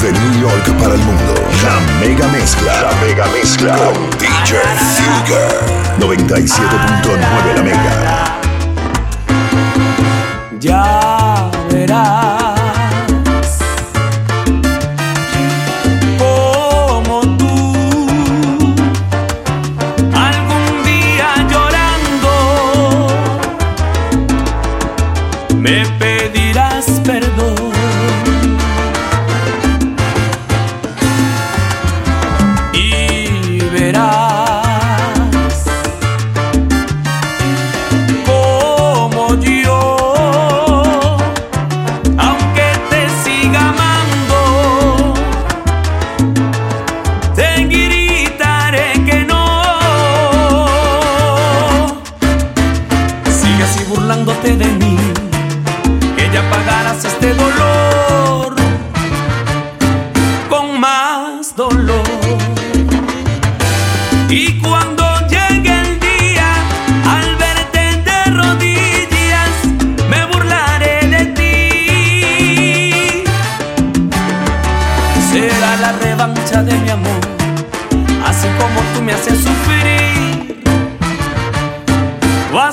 Desde New York para el mundo, la mega mezcla. La mega mezcla con DJ Fugger. 97.9 la mega. Ya verás como tú algún día llorando me pedirás perdón. De mí, que ya pagarás este dolor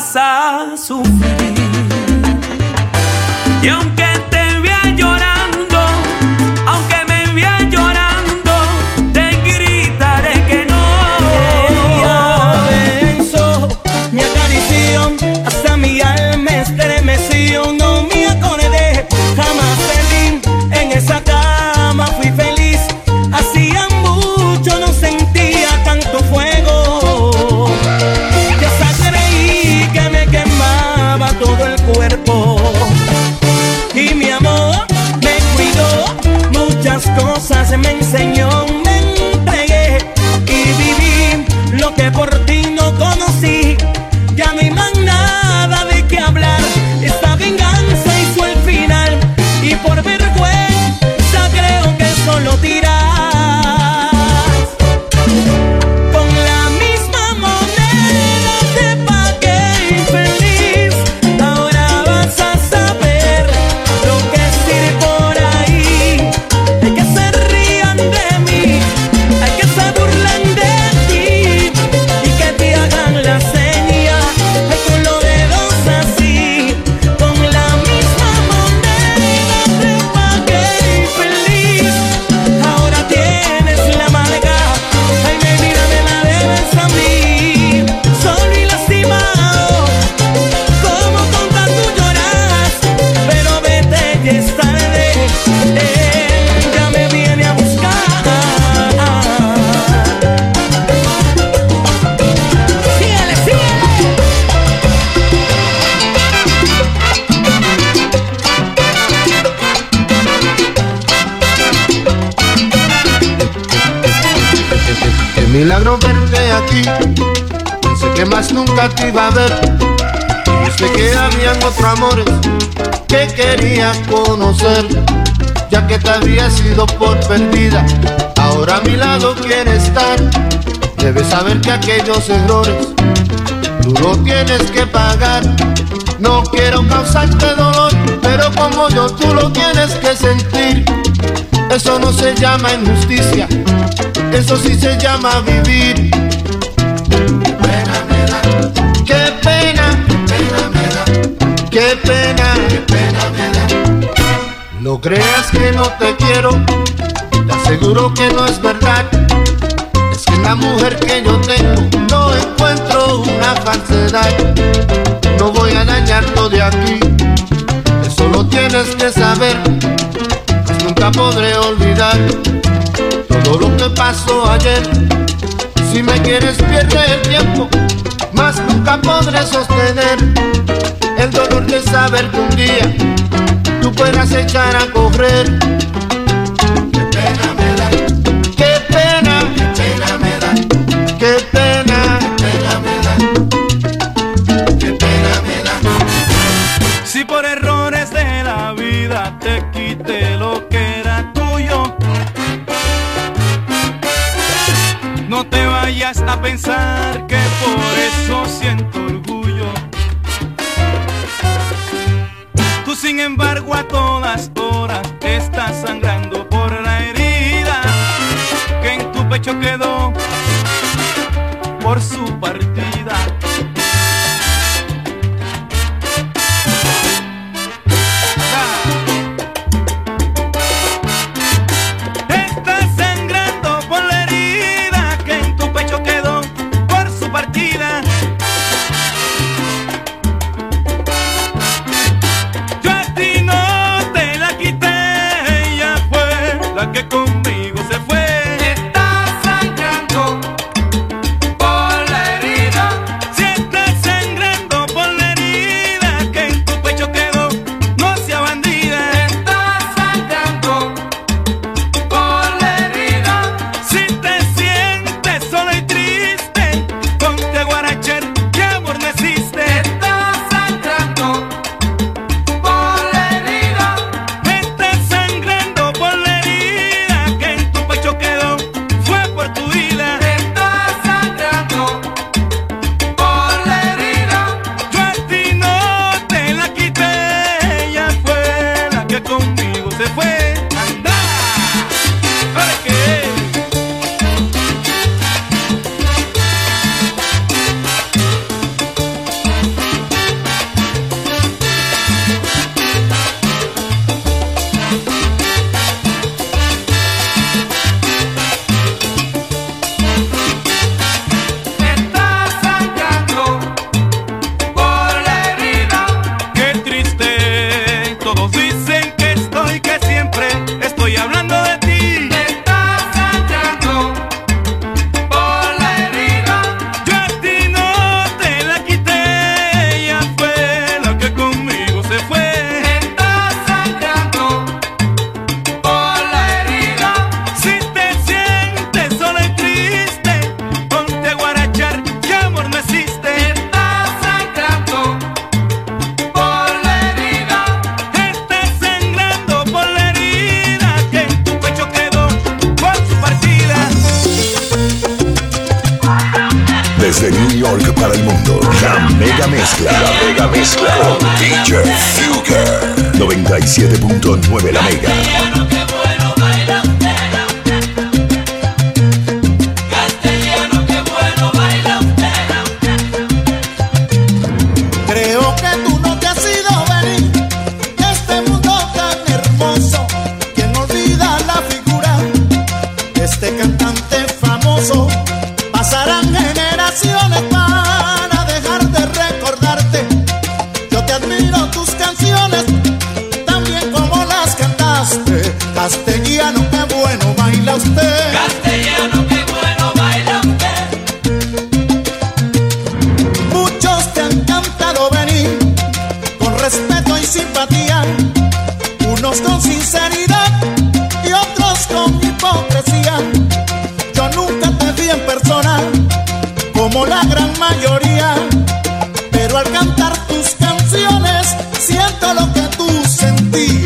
vas a sufrir. Y aunque milagro verte aquí. Pensé que más nunca te iba a ver. Pensé que habían otros amores que quería conocer. Ya que te había sido por perdida, ahora a mi lado quiere estar. Debes saber que aquellos errores tú lo tienes que pagar. No quiero causarte dolor, pero como yo tú lo tienes que sentir. Eso no se llama injusticia, eso sí se llama vivir. Qué pena me da, qué pena, pena me da, qué pena, qué pena. No creas que no te quiero, te aseguro que no es verdad. Es que la mujer que yo tengo no encuentro una falsedad. No voy a dañarte de aquí, eso lo tienes que saber pues nunca podré olvidar todo lo que pasó ayer. Si me quieres pierde el tiempo, más nunca podré sostener el dolor de saber que un día tú puedas echar a correr. Pensar mueve la mega.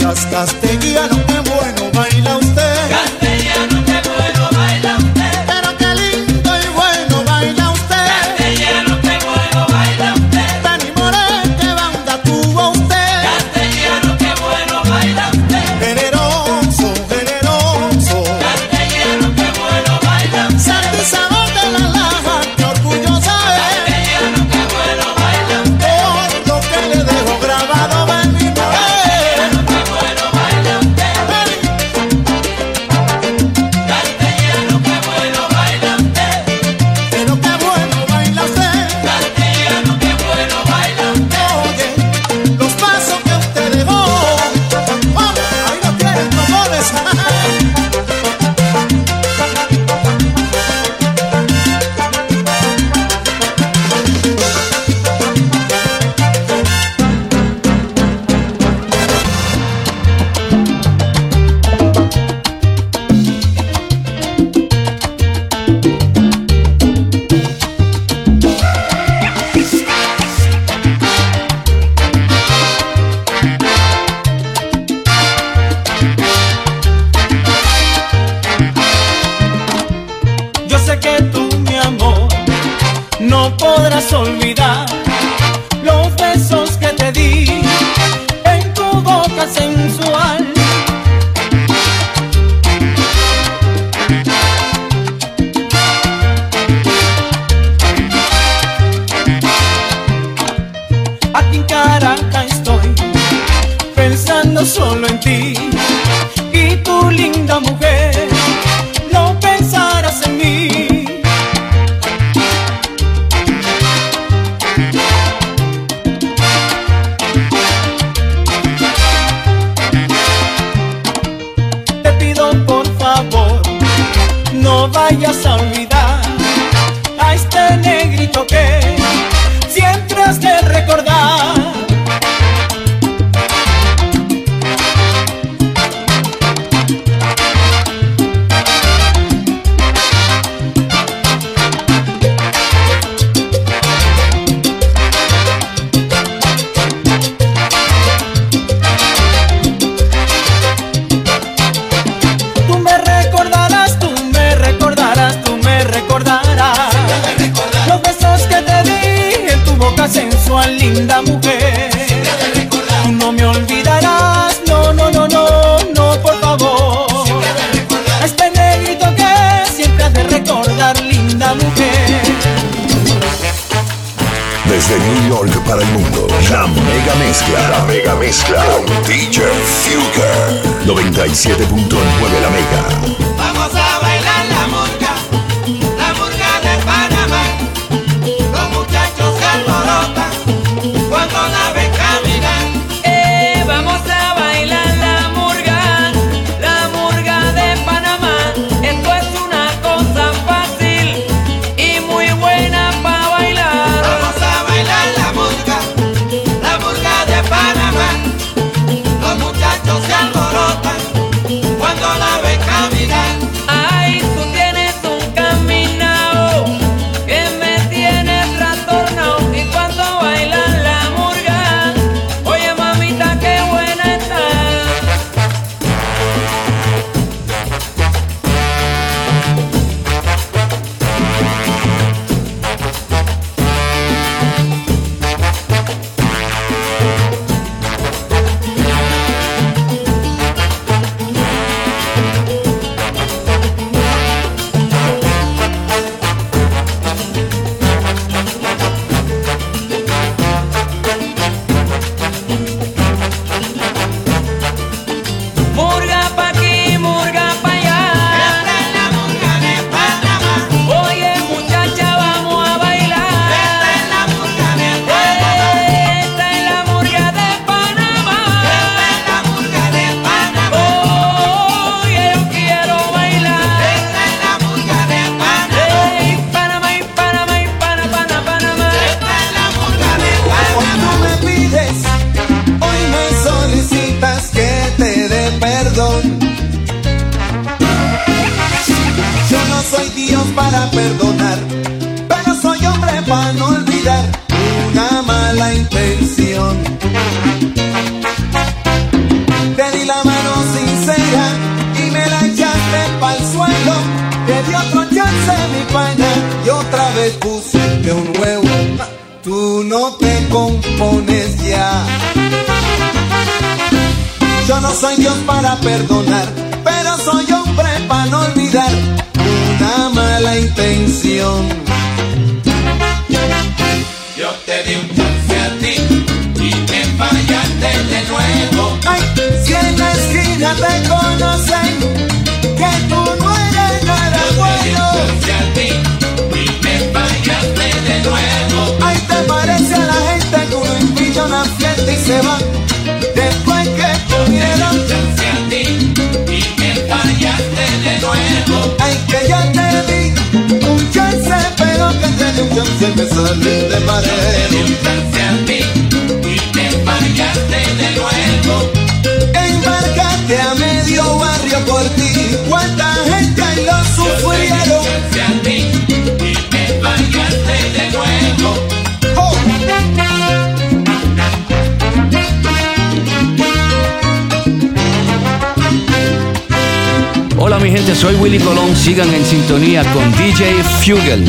cascasteguía no te que tú, mi amor, no podrás olvidar los besos que te di en tu boca sensual. Aquí en Caracas estoy pensando solo en ti y tu linda mujer. Desde New York para el mundo, la mega mezcla. La mega mezcla con DJ Fugger. 97.9 la mega. Vamos a bailar la murga, la murga de Panamá. Los muchachos se alborotan cuando la Dios para perdonar, pero soy hombre para no olvidar una mala intención. Te di la mano sincera y me la echaste pa'l suelo. Te di otro chance, mi pana, y otra vez pusiste un huevo. Tú no te compones ya. Yo no soy Dios para perdonar, pero soy hombre para no olvidar una mala intención. Yo te di un chance a ti y me fallaste de nuevo. Ay, si en la esquina te conocen, que tú te chance que salí de Te di pared. un chance a ti y me fallaste de nuevo. Embarcate a medio barrio por ti. ¿Cuánta gente ahí lo sufrieron? A ti y me fallaste de nuevo. Oh. Hola mi gente, soy Willy Colón. Sigan en sintonía con DJ Fugel.